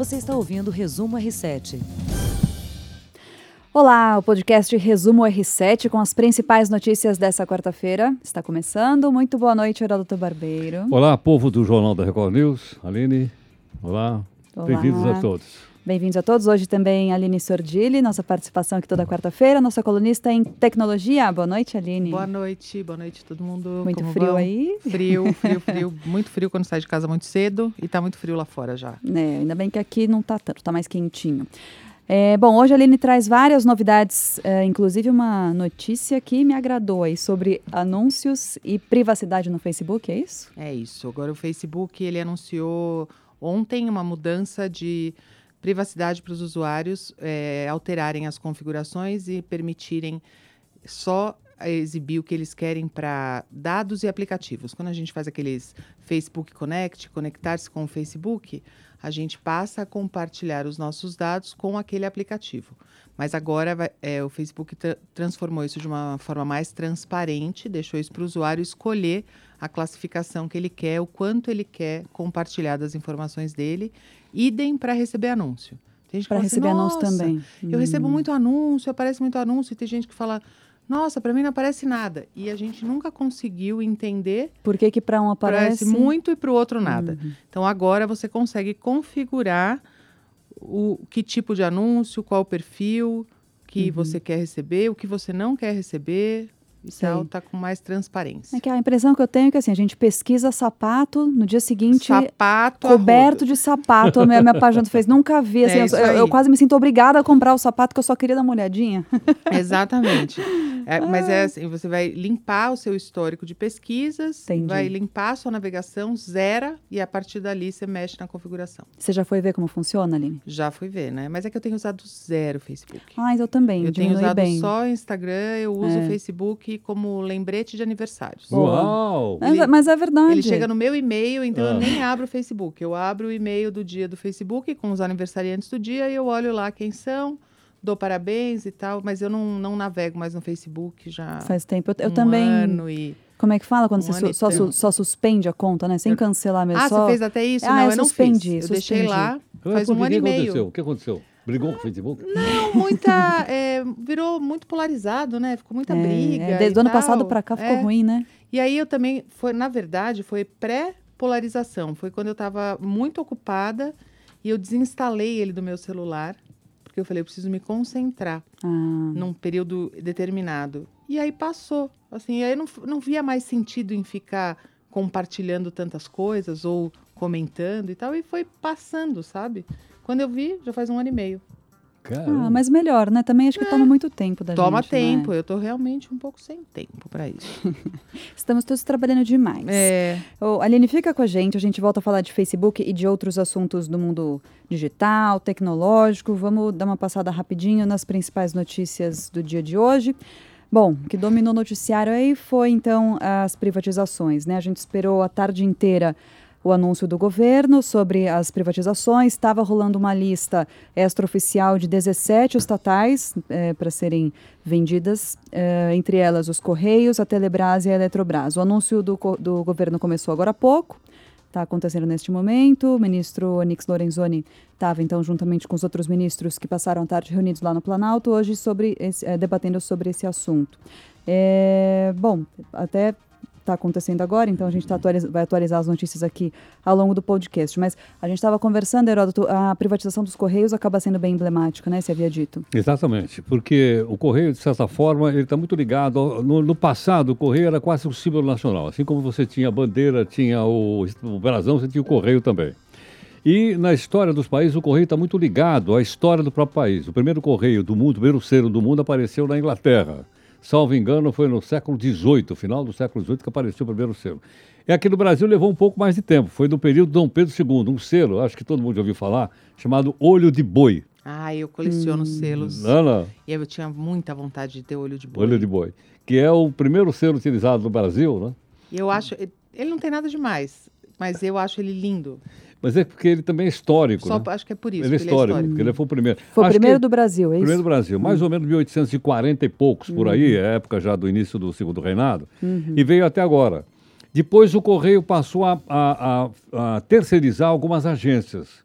Você está ouvindo o Resumo R7. Olá, o podcast Resumo R7 com as principais notícias dessa quarta-feira. Está começando. Muito boa noite, Heródoto Barbeiro. Olá, povo do Jornal da Record News. Aline, olá. olá. Bem-vindos a todos. Bem-vindos a todos. Hoje também Aline Sordilli, nossa participação aqui toda quarta-feira, nossa colunista em tecnologia. Boa noite, Aline. Boa noite, boa noite todo mundo. Muito Como frio vão? aí? Frio, frio, frio. muito frio quando sai de casa muito cedo e está muito frio lá fora já. É, ainda bem que aqui não está tanto, está mais quentinho. É, bom, hoje a Aline traz várias novidades, é, inclusive uma notícia que me agradou aí sobre anúncios e privacidade no Facebook, é isso? É isso. Agora o Facebook, ele anunciou ontem uma mudança de privacidade para os usuários é, alterarem as configurações e permitirem só exibir o que eles querem para dados e aplicativos. Quando a gente faz aqueles Facebook Connect, conectar-se com o Facebook, a gente passa a compartilhar os nossos dados com aquele aplicativo. Mas agora vai, é, o Facebook tra transformou isso de uma forma mais transparente, deixou isso para o usuário escolher a classificação que ele quer, o quanto ele quer compartilhar das informações dele idem para receber anúncio. Para assim, receber anúncio também. Eu hum. recebo muito anúncio, aparece muito anúncio, e tem gente que fala, nossa, para mim não aparece nada. E a gente nunca conseguiu entender. Por que, que para um aparece? Aparece muito e para o outro nada. Uhum. Então agora você consegue configurar o que tipo de anúncio, qual o perfil que uhum. você quer receber, o que você não quer receber, e tal, tá com mais transparência. É que a impressão que eu tenho é que assim, a gente pesquisa sapato, no dia seguinte, sapato coberto de sapato. a minha, minha página fez, nunca vi. Assim, é eu, eu, quase me sinto obrigada a comprar o sapato que eu só queria dar uma olhadinha. Exatamente. É, mas é assim, você vai limpar o seu histórico de pesquisas, Entendi. vai limpar a sua navegação, zera, e a partir dali você mexe na configuração. Você já foi ver como funciona, Aline? Já fui ver, né? Mas é que eu tenho usado zero o Facebook. Ah, eu também. Eu tenho usado bem. só o Instagram, eu uso o é. Facebook como lembrete de aniversários. Uau! Ele, mas é verdade. Ele chega no meu e-mail, então ah. eu nem abro o Facebook. Eu abro o e-mail do dia do Facebook com os aniversariantes do dia e eu olho lá quem são, dou parabéns e tal, mas eu não, não navego mais no Facebook já. Faz tempo. Eu, eu um também. Ano e... Como é que fala quando um você su só, su só, suspende a conta, né? Sem cancelar mesmo. Ah, só... você fez até isso? Ah, não, eu, eu suspendi, não fiz. Eu deixei lá, faz um ano e meio. O que aconteceu? Brigou com o Facebook? Não, muita. É, virou muito polarizado, né? Ficou muita é, briga. É, desde o ano passado para cá ficou é. ruim, né? E aí eu também. Foi, na verdade, foi pré-polarização. Foi quando eu estava muito ocupada e eu desinstalei ele do meu celular. Porque eu falei, eu preciso me concentrar ah. num período determinado. E aí passou. Assim, aí eu não, não via mais sentido em ficar compartilhando tantas coisas ou comentando e tal. E foi passando, sabe? Quando eu vi, já faz um ano e meio. Ah, mas melhor, né? Também acho que é. toma muito tempo da toma gente. Toma né? tempo, eu tô realmente um pouco sem tempo para isso. Estamos todos trabalhando demais. É. Oh, Aline, fica com a gente, a gente volta a falar de Facebook e de outros assuntos do mundo digital, tecnológico. Vamos dar uma passada rapidinho nas principais notícias do dia de hoje. Bom, o que dominou o noticiário aí foi então as privatizações, né? A gente esperou a tarde inteira o anúncio do governo sobre as privatizações. Estava rolando uma lista extraoficial de 17 estatais é, para serem vendidas, é, entre elas os Correios, a Telebrás e a Eletrobras. O anúncio do, do governo começou agora há pouco. Está acontecendo neste momento. O ministro Onix Lorenzoni estava, então, juntamente com os outros ministros que passaram a tarde reunidos lá no Planalto, hoje sobre esse, é, debatendo sobre esse assunto. É, bom, até está acontecendo agora, então a gente tá atualiza, vai atualizar as notícias aqui ao longo do podcast. Mas a gente estava conversando, Heródoto, a privatização dos Correios acaba sendo bem emblemática, né? Você havia dito. Exatamente, porque o Correio, de certa forma, ele está muito ligado. No, no, passado, o Correio era quase um símbolo nacional. Assim como você tinha a bandeira, tinha o, o brasão, você tinha o Correio também. E na história dos países, o correio está muito ligado à história do próprio país. O primeiro correio do mundo, o primeiro selo do mundo, apareceu na Inglaterra salvo engano, foi no século XVIII, final do século XVIII, que apareceu o primeiro selo. E aqui no Brasil levou um pouco mais de tempo. Foi no período de Dom Pedro II, um selo, acho que todo mundo já ouviu falar, chamado Olho de Boi. Ah, eu coleciono hum. selos. Não, não. E eu tinha muita vontade de ter olho de boi. Olho de boi. Que é o primeiro selo utilizado no Brasil, né? E eu acho. Ele não tem nada demais, mas eu acho ele lindo. Mas é porque ele também é histórico. Só, né? Acho que é por isso. Ele é histórico, ele, é histórico. ele foi o primeiro. Foi o primeiro do Brasil, é isso? Primeiro do Brasil, mais uhum. ou menos 1840 e poucos, por aí, uhum. é época já do início do segundo reinado, uhum. e veio até agora. Depois o Correio passou a, a, a, a terceirizar algumas agências.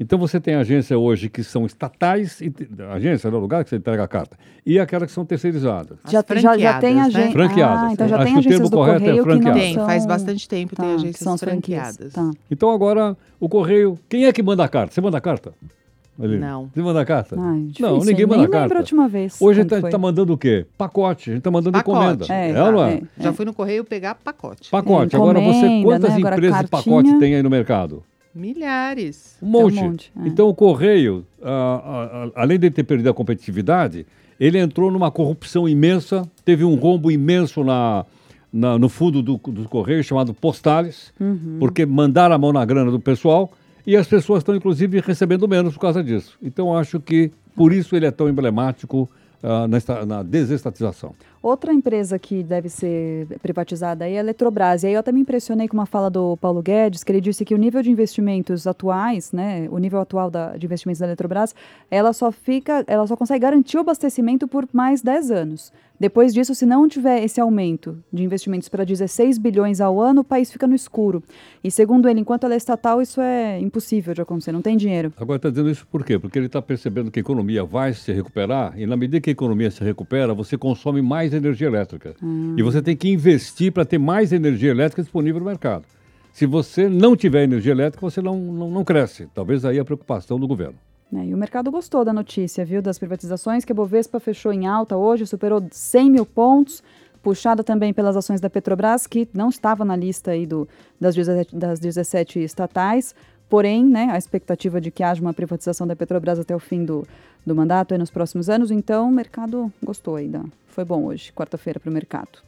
Então você tem agência hoje que são estatais, e, agência é o lugar que você entrega a carta, e aquelas que são terceirizadas. As Já, já, já tem né? agência. Franqueadas. Ah, então já Acho tem que o agências termo do correto é correio não franqueado. Tem, faz bastante tempo, tem Tá, agências são franqueadas. Tá. Então agora o correio, quem é que manda a carta? Você manda a carta? Aline? Não. Você manda a carta? Ai, difícil, não, ninguém manda Nem a carta. lembro a última vez. Hoje a gente está mandando o quê? Pacote. A gente está mandando Pacote. encomenda. É, É não é? é. Já fui no correio pegar pacote. Pacote. É, Agora você, quantas né? Agora empresas de pacote tem aí no mercado? Milhares. Um monte. um monte, é. Então o correio, ah, ah, ah, além de ter perdido a competitividade, ele entrou numa corrupção imensa, teve um rombo imenso na, na- no fundo do, do correio chamado postales, Uhum. porque mandaram a mão na grana do pessoal e as pessoas estão inclusive recebendo menos por causa disso. Então acho que por isso ele é tão emblemático ah, na, na desestatização. Outra empresa que deve ser privatizada é a Eletrobras. E aí eu até me impressionei com uma fala do Paulo Guedes, que ele disse que o nível de investimentos atuais, né, o nível atual da, de investimentos da Eletrobras, ela só fica, ela só consegue garantir o abastecimento por mais 10 anos. Depois disso, se não tiver esse aumento de investimentos para 16 bilhões ao ano, o país fica no escuro. E segundo ele, enquanto ela é estatal, isso é impossível de acontecer, não tem dinheiro. Agora está dizendo isso por quê? Porque ele está percebendo que a economia vai se recuperar e na medida que a economia se recupera, você consome mais energia elétrica. E você tem que investir para ter mais energia elétrica disponível no mercado. Se você não tiver energia elétrica, você não, não, não cresce. Talvez aí a preocupação do governo. né? E o mercado gostou da notícia, viu, das privatizações, que a Bovespa fechou em alta hoje, superou 100 mil pontos, puxada também pelas ações da Petrobras, que não estava na lista aí do, das, 17, das 17 estatais, porém, né, a expectativa de que haja uma privatização da Petrobras até o fim do, do mandato aí nos próximos anos, então o mercado gostou aí, da, foi bom hoje, quarta-feira para o mercado.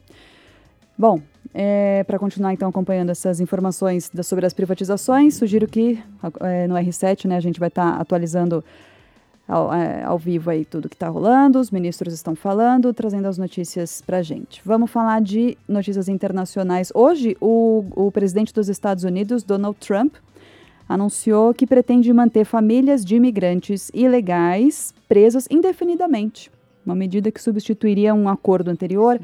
Bom, para continuar então acompanhando essas informações da- sobre as privatizações, sugiro que eh, no R7 né, a gente vai estar atualizando ao, eh, ao vivo aí tudo que está rolando, os ministros estão falando, trazendo as notícias para a gente. Vamos falar de notícias internacionais. Hoje, o, o presidente dos Estados Unidos, Donald Trump, anunciou que pretende manter famílias de imigrantes ilegais presas indefinidamente. Uma medida que substituiria um acordo anterior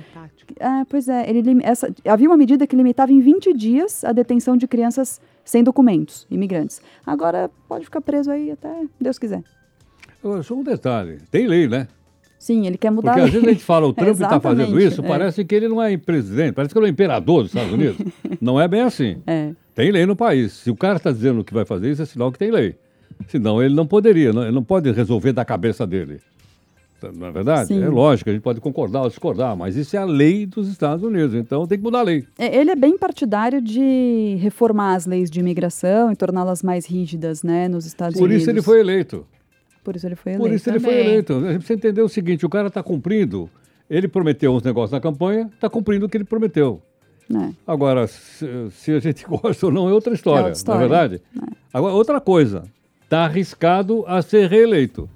é, pois é, ele, essa, havia uma medida que limitava em 20 dias a detenção de crianças sem documentos, imigrantes. Agora pode ficar preso aí até Deus quiser. Agora, só um detalhe: tem lei, né? Sim, ele quer mudar Porque a às vezes a gente fala, o Trump está fazendo isso, é. parece que ele não é presidente, parece que ele é o imperador dos Estados Unidos. não é bem assim. É, Tem lei no país. Se o cara está dizendo que vai fazer isso, é sinal que tem lei. Senão ele não poderia, não- ele não pode resolver da cabeça dele. Não é verdade? Sim. É lógico, a gente pode concordar ou discordar, mas isso é a lei dos Estados Unidos, então tem que mudar a lei. É, Ele é bem partidário de reformar as leis de imigração e torná-las mais rígidas, né, nos Estados Por Unidos. isso ele foi eleito. Por isso ele foi Por eleito. isso ele foi também. eleito. A gente precisa entender o seguinte: o cara está cumprindo. Ele prometeu uns negócios na campanha, está cumprindo o que ele prometeu. É. Agora, se, se a gente gosta ou não é outra história, outra história. não é verdade? Agora, outra coisa, está arriscado a ser reeleito.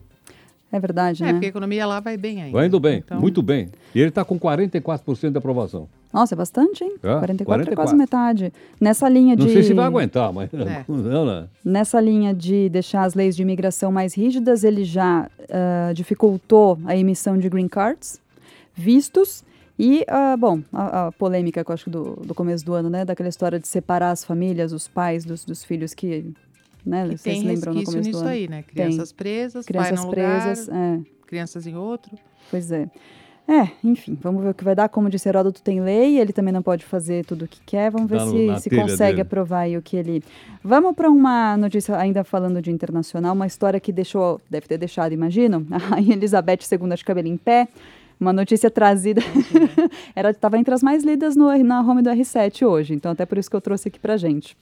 É verdade, É, né? porque a economia lá vai bem ainda. Vai indo bem, Então, muito bem. E ele está com 44% de aprovação. Nossa, é bastante, hein? É, 44, é 44. quase metade. Nessa linha Não de... sei se vai aguentar, mas É. não, né? Nessa linha de deixar as leis de imigração mais rígidas, ele já ah, dificultou a emissão de green cards, vistos e, ah, bom, a, a polêmica que eu acho que do, do começo do ano, né, daquela história de separar as famílias, os pais dos, dos filhos que, né, que vocês tem lembram no começo do nisso ano. aí, né? Crianças presas, pai Crianças num presas, lugar, é, crianças em outro. pois é. É, enfim, vamos ver o que vai dar. Como disse Heródoto, tem lei, ele também não pode fazer tudo o que quer. Vamos ver Dá no- se, se consegue dele. aprovar aí o que ele. Vamos para uma notícia, ainda falando de internacional, uma história que deixou, deve ter deixado, imagino, a Rainha Elizabeth II de cabelo em pé. Uma notícia trazida. Era Estava entre as mais lidas no, na home do R7 hoje, então até por isso que eu trouxe aqui pra gente.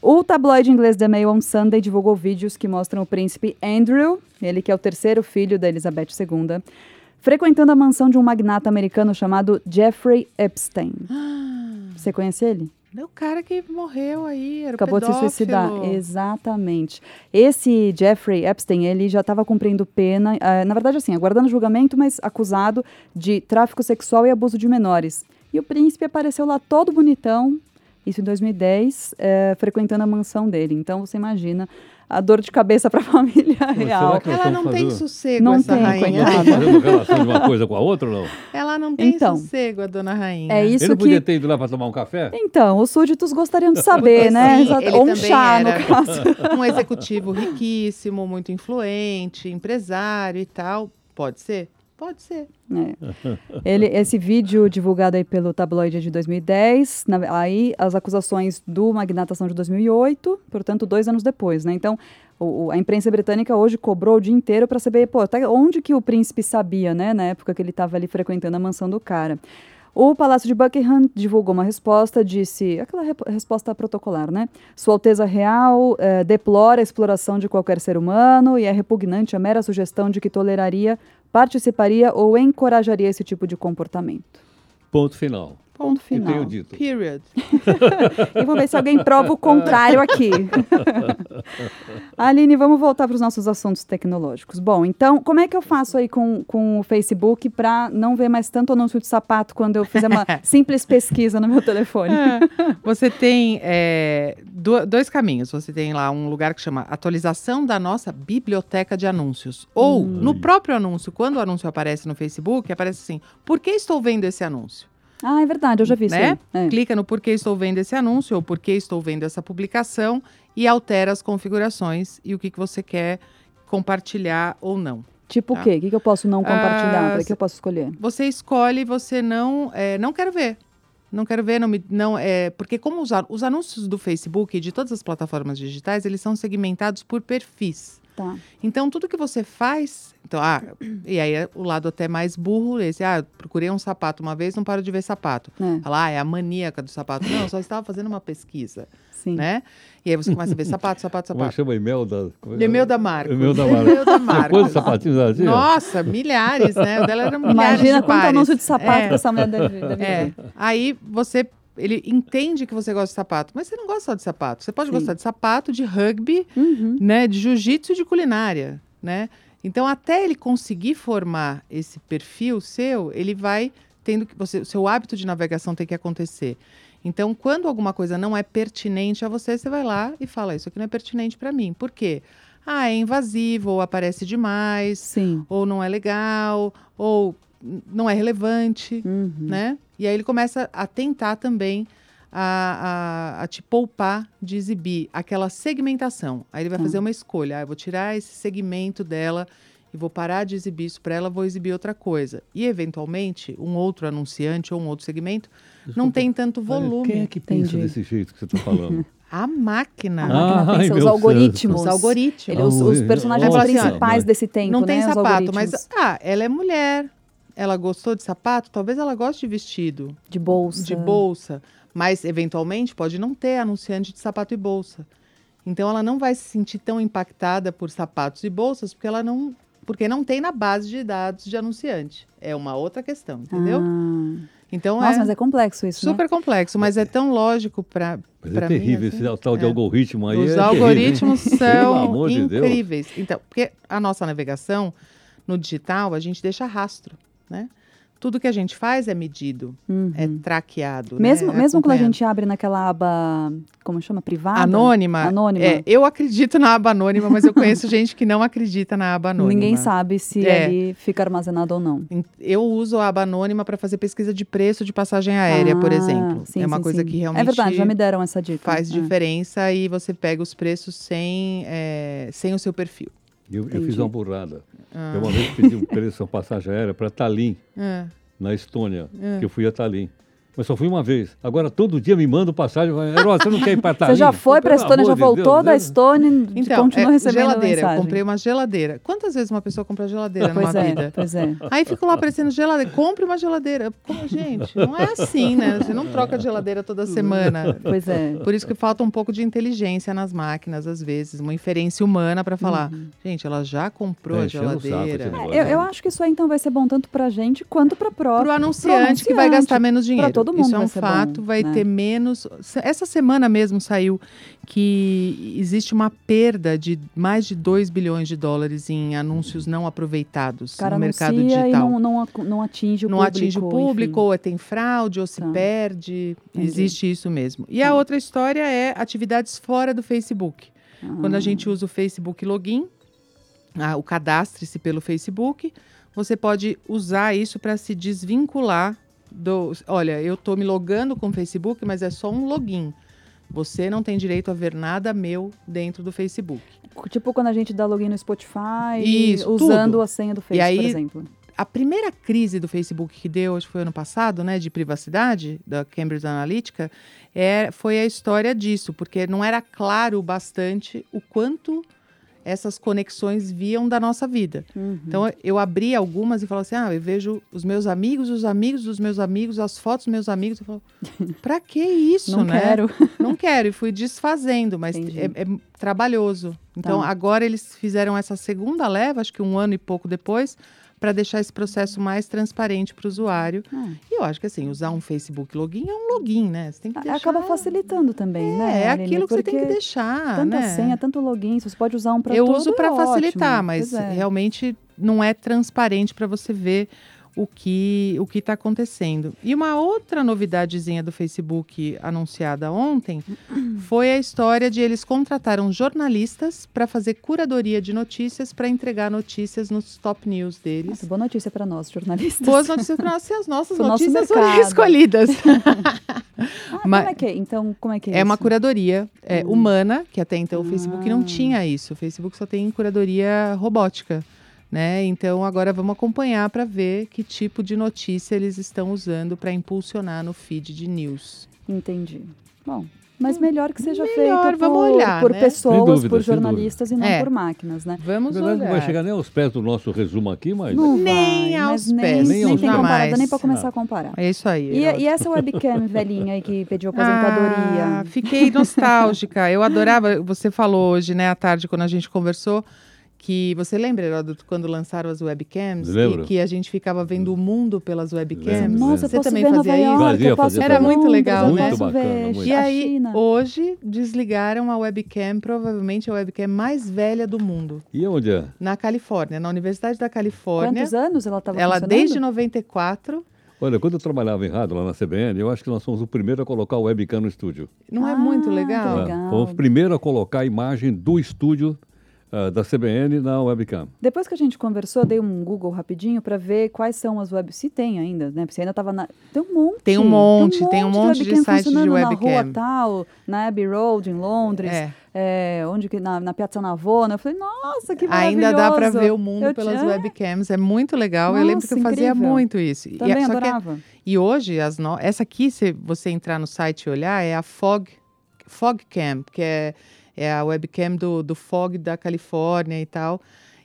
O tabloide inglês The Mail on Sunday divulgou vídeos que mostram o príncipe Andrew, ele que é o terceiro filho da Elizabeth II, frequentando a mansão de um magnata americano chamado Jeffrey Epstein. Você conhece ele? É o cara que morreu aí, era o Acabou de se pedófilo. suicidar. Exatamente. Esse Jeffrey Epstein, ele já estava cumprindo pena, eh, na verdade assim, aguardando julgamento, mas acusado de tráfico sexual e abuso de menores. E o príncipe apareceu lá todo bonitão, isso em 2010, eh, frequentando a mansão dele. Então você imagina a dor de cabeça para a família será real. Ela não tem sossego, Não essa tem, rainha. fazendo relação de uma coisa com a outra ou não? Ela não tem Então. sossego, a dona rainha. É isso Ele não que podia ter ido lá para tomar um café? Então, os súditos gostariam de saber, né? Ou um chá, era no caso. um executivo riquíssimo, muito influente, empresário e tal. Pode ser? Pode ser. É. Ele, esse vídeo divulgado aí pelo tabloide de 2010, na- aí as acusações do magnata são de 2008, portanto, dois anos depois, né? Então, o- a imprensa britânica hoje cobrou o dia inteiro para saber, pô, até onde que o príncipe sabia, né? Na época que ele estava ali frequentando a mansão do cara. O Palácio de Buckingham divulgou uma resposta, disse, aquela resposta protocolar, né? Sua Alteza Real eh, deplora a exploração de qualquer ser humano e é repugnante a mera sugestão de que toleraria, participaria ou encorajaria esse tipo de comportamento. Ponto final. Ponto E tenho final. dito. Period. E vamos ver se alguém prova o contrário aqui. Aline, vamos voltar para os nossos assuntos tecnológicos. Bom, então, como é que eu faço aí com, com o Facebook para não ver mais tanto anúncio de sapato quando eu fizer uma simples pesquisa no meu telefone? Você tem é, do- dois caminhos. Você tem lá um lugar que chama atualização da nossa biblioteca de anúncios. Ou no próprio anúncio, quando o anúncio aparece no Facebook, aparece assim: por que estou vendo esse anúncio? Ah, é verdade, eu já vi isso né? aí. É. Clica no porquê estou vendo esse anúncio ou porquê estou vendo essa publicação e altera as configurações e o que, que você quer compartilhar ou não. Tipo o Tá. quê? O que, que eu posso não compartilhar? Ah, Para que eu posso escolher? Você escolhe, você não, é, não quero ver. Não quero ver, não me, não é porque como os, a- os anúncios do Facebook e de todas as plataformas digitais, eles são segmentados por perfis. Tá. Então tudo que você faz, então, ah, e aí é o lado até mais burro esse, ah, eu procurei um sapato uma vez, não paro de ver sapato. É, Fala, ah, é a maníaca do sapato. Não, eu só estava fazendo uma pesquisa, sim. né? E aí você começa a ver sapato, sapato, Como é sapato. chama? Imelda? como é Imelda Marcos. Imelda Marcos. Imelda Marcos. Quantos sapatinhos ela tinha? Nossa, milhares, né? O dela era milhares Imagina de quanto pares. anúncio de sapato É. que essa mulher deve, deve É. ver. Aí você. Ele entende que você gosta de sapato, mas você não gosta só de sapato. Você pode Sim. gostar de sapato, de rugby, Uhum. né? De jiu-jitsu e de culinária, né? Então, até ele conseguir formar esse perfil seu, ele vai tendo que. Você, o seu hábito de navegação tem que acontecer. Então, quando alguma coisa não é pertinente a você, você vai lá e fala: Isso aqui não é pertinente para mim. Por quê? Ah, é invasivo, ou aparece demais, Sim. ou não é legal, ou não é relevante Uhum. né? E aí ele começa a tentar também a, a, a te poupar de exibir aquela segmentação. Aí ele vai Tá. fazer uma escolha. Ah, eu vou tirar esse segmento dela e vou parar de exibir isso para ela, vou exibir outra coisa. E, eventualmente, um outro anunciante ou um outro segmento não Desculpa, tem tanto volume. Quem é que pensa Entendi. desse jeito que você está falando? A máquina. A máquina Ai, pensa, os algoritmos. Os algoritmos. Ele- os, os personagens olha. principais desse tempo, não né? tem os sapato, mas ah, ela é mulher. Ela gostou de sapato, talvez ela goste de vestido. De bolsa. de bolsa, mas eventualmente pode não ter anunciante de sapato e bolsa. Então ela não vai se sentir tão impactada por sapatos e bolsas porque ela não porque não tem na base de dados de anunciante. É uma outra questão, entendeu? Ah. Então Nossa, é mas é complexo isso, né? super complexo, mas é tão lógico para Mas é mim. terrível, assim. esse tal de é. algoritmo aí. Os é algoritmos são amor de incríveis. Então, porque a nossa navegação no digital, a gente deixa rastro, né? Tudo que a gente faz é medido, Uhum. é traqueado. Mesmo, né? mesmo quando a gente abre naquela aba, como chama? Privada? Anônima. Anônima. É, eu acredito na aba anônima, mas eu conheço gente que não acredita na aba anônima. Ninguém sabe se É. ali fica armazenado ou não. Eu uso a aba anônima para fazer pesquisa de preço de passagem aérea, por Ah, exemplo. sim, é uma sim, coisa sim. que realmente É verdade, já me deram essa dica. faz É. diferença e você pega os preços sem, é, sem o seu perfil. Eu, eu fiz uma burrada. Ah. Eu uma vez pedi um preço, uma passagem aérea para Tallinn, É. na Estônia, É. que eu fui a Tallinn. Mas só fui uma vez. Agora todo dia me manda passagem. Herói, você não quer ir para? Você já foi para a Estônia, já voltou Deus, da né? Estônia e Então, continua é, recebendo geladeira. mensagem. Eu comprei uma geladeira. Quantas vezes uma pessoa compra geladeira Pois numa é, vida? pois é. Aí fico lá aparecendo geladeira. Compre uma geladeira. Como, gente, não é assim, né? Você não troca de geladeira toda semana. Pois é. Por isso que falta um pouco de inteligência nas máquinas, às vezes, uma inferência humana para falar, gente, ela já comprou É, a saco geladeira. negócio. Eu, eu acho que isso aí então vai ser bom tanto pra gente quanto pra própria. Para o anunciante, que vai gastar menos dinheiro. todo mundo Isso é um fato, bom, vai né? ter menos. Essa semana mesmo saiu que existe uma perda de mais de 2 bilhões de dólares em anúncios não aproveitados cara no mercado digital. e não, não, não atinge o não público. atinge o público, enfim. ou tem fraude, ou se Tá. perde. Entendi. Existe isso mesmo. E Tá. a outra história é atividades fora do Facebook. Quando a gente usa o Facebook Login, ah, o cadastre-se pelo Facebook, você pode usar isso para se desvincular do. Olha, eu estou me logando com o Facebook, mas é só um login. Você não tem direito a ver nada meu dentro do Facebook. Tipo quando a gente dá login no Spotify, Isso, usando tudo. a senha do Facebook, aí, por exemplo. A primeira crise do Facebook que deu, acho que foi ano passado, né, de privacidade, da Cambridge Analytica, é, foi a história disso, porque não era claro bastante o quanto essas conexões viam da nossa vida. Uhum. Então eu abri algumas e falava assim: ah, eu vejo os meus amigos, os amigos dos meus amigos, as fotos dos meus amigos. Eu falo, pra que isso, Não né? quero. Não quero. E fui desfazendo, mas é, é trabalhoso. Então Tá. agora eles fizeram essa segunda leva, acho que um ano e pouco depois, para deixar esse processo mais transparente para o usuário. Ah. E eu acho que assim, usar um Facebook login é um login, né? Você tem que deixar. Acaba facilitando também, né? É, é Aline? aquilo que você tem que deixar. Tanta né? senha, tanto login, você pode usar um para Eu uso é para facilitar, ótimo. mas é. realmente não é transparente para você ver o que o que está acontecendo. E uma outra novidadezinha do Facebook anunciada ontem foi a história de eles contrataram jornalistas para fazer curadoria de notícias para entregar notícias nos top news deles. Nossa, boa notícia para nós, jornalistas. Boas notícias para nós, se as nossas notícias foram escolhidas. Ah, Mas- como é que é? Então, como é que é É uma isso? curadoria é, Hum. humana, que até então o Facebook não Ah. tinha isso. O Facebook só tem curadoria robótica. Né? Então agora vamos acompanhar para ver que tipo de notícia eles estão usando para impulsionar no feed de news. Entendi. Bom, mas melhor que seja Hum, melhor, feito por, vamos olhar, por né? Pessoas, dúvida, por jornalistas e não É. por máquinas, né? Vamos Na verdade, olhar. não vai chegar nem aos pés do nosso resumo aqui, mas. Não Nem vai, aos mas nem, pés, nem, nem aos tem pés. comparada, Jamais. nem para começar a comparar. É isso aí. E, Herói. e essa webcam velhinha aí que pediu Ah, aposentadoria? fiquei nostálgica. Eu adorava. Você falou hoje, né, à tarde, quando a gente conversou, que você lembra, Heródoto, quando lançaram as webcams? Lembro. E que a gente ficava vendo o mundo pelas webcams. Lembro, Nossa, Você também fazia isso? Fazia, fazia, Era muito Londres, legal, né? Muito bacana, muito. E aí, China. hoje, desligaram a webcam, provavelmente a webcam mais velha do mundo, E onde é? na Califórnia, na Universidade da Califórnia. Quantos anos ela estava Ela desde 94. Olha, quando eu trabalhava em rádio lá na CBN, eu acho que nós fomos o primeiro a colocar o webcam no estúdio. Não é Ah, muito que legal? É, legal. Fomos o primeiro a colocar a imagem do estúdio ah, da CBN na webcam. Depois que a gente conversou, eu dei um Google rapidinho para ver quais são as webs. Se tem ainda, né? Porque você ainda estava na. Tem um monte. Tem um monte, tem um monte de webcam sites de funcionando Na webcam. rua tal, na Abbey Road, em Londres. É. é, onde que na, na Piazza Navona. Eu falei, nossa, que Ainda dá para ver o mundo Eu pelas tinha- webcams. É muito legal. eu lembro que eu Nossa, fazia incrível. muito isso. E- Também só que- adorava. E hoje, as no... essa aqui, se você entrar no site e olhar, é a Fog, Fogcam, que é, é a webcam do, do Fog da Califórnia e tal.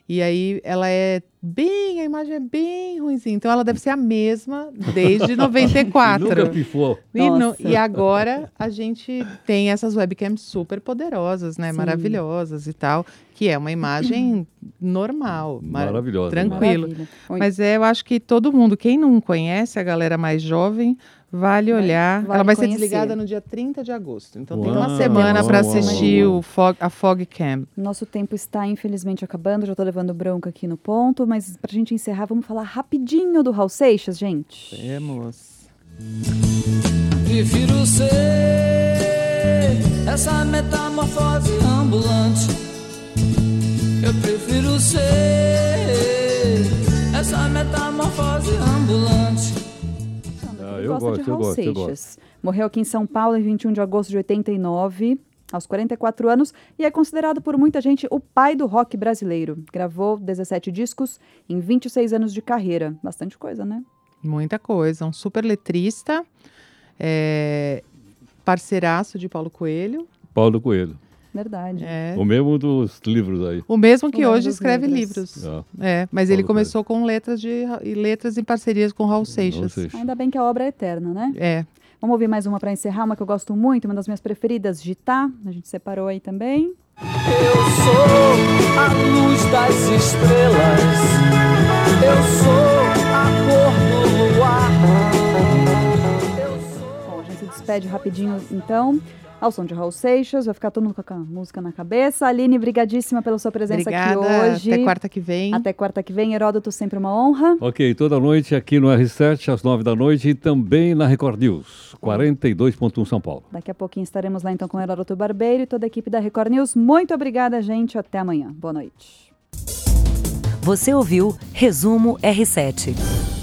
E aí ela é bem, a imagem é bem ruimzinha. Então ela deve ser a mesma desde E nunca 94. pifou. E, no- e agora a gente tem essas webcams super poderosas, né? Sim. Maravilhosas e tal, que é uma imagem normal, mar- Maravilhosa. tranquilo. Maravilha. Oi. Mas é, eu acho que todo mundo, quem não conhece, a galera mais jovem, vale olhar. vale Ela vai ser conhecer. desligada no dia 30 de agosto. Então tem uma Uau, semana uau, para uau, assistir uau. o Fog, a Fogcam. Nosso tempo está infelizmente acabando, já estou levando bronca aqui no ponto, mas para a gente encerrar, vamos falar rapidinho do Raul Seixas, gente. Temos. Prefiro ser essa metamorfose ambulante. Eu prefiro ser essa metamorfose ambulante. Ah, Ele gosta gosto, de eu Raul gosto, Seixas. Morreu aqui em São Paulo em 21 de agosto de 89, aos 44 anos, e é considerado por muita gente o pai do rock brasileiro. Gravou 17 discos em 26 anos de carreira. Bastante coisa, né? Muita coisa. Um super letrista, é, parceiraço de Paulo Coelho. Paulo Coelho. Verdade. É. O mesmo dos livros aí. O mesmo que O mesmo hoje escreve livros. livros. Ah, É, mas Paulo ele começou com letras de letras em parcerias com Raul Seixas. Seixas. Ainda bem que a obra é eterna, né? É. Vamos ouvir mais uma para encerrar, uma que eu gosto muito, uma das minhas preferidas, Gitá. A gente separou aí também. Eu sou a luz das estrelas. Eu sou a cor do luar. Eu sou. Bom, a gente se despede rapidinho então. Ao som de Raul Seixas. Vai ficar todo mundo com a música na cabeça. Aline, brigadíssima pela sua presença Obrigada, aqui hoje. Até quarta que vem. Até quarta que vem. Heródoto, sempre uma honra. Ok, toda noite aqui no R7, às 9 da noite, e também na Record News, 42.1 São Paulo. Daqui a pouquinho estaremos lá então com o Heródoto Barbeiro e toda a equipe da Record News. Muito obrigada, gente. Até amanhã. Boa noite. Você ouviu Resumo R7.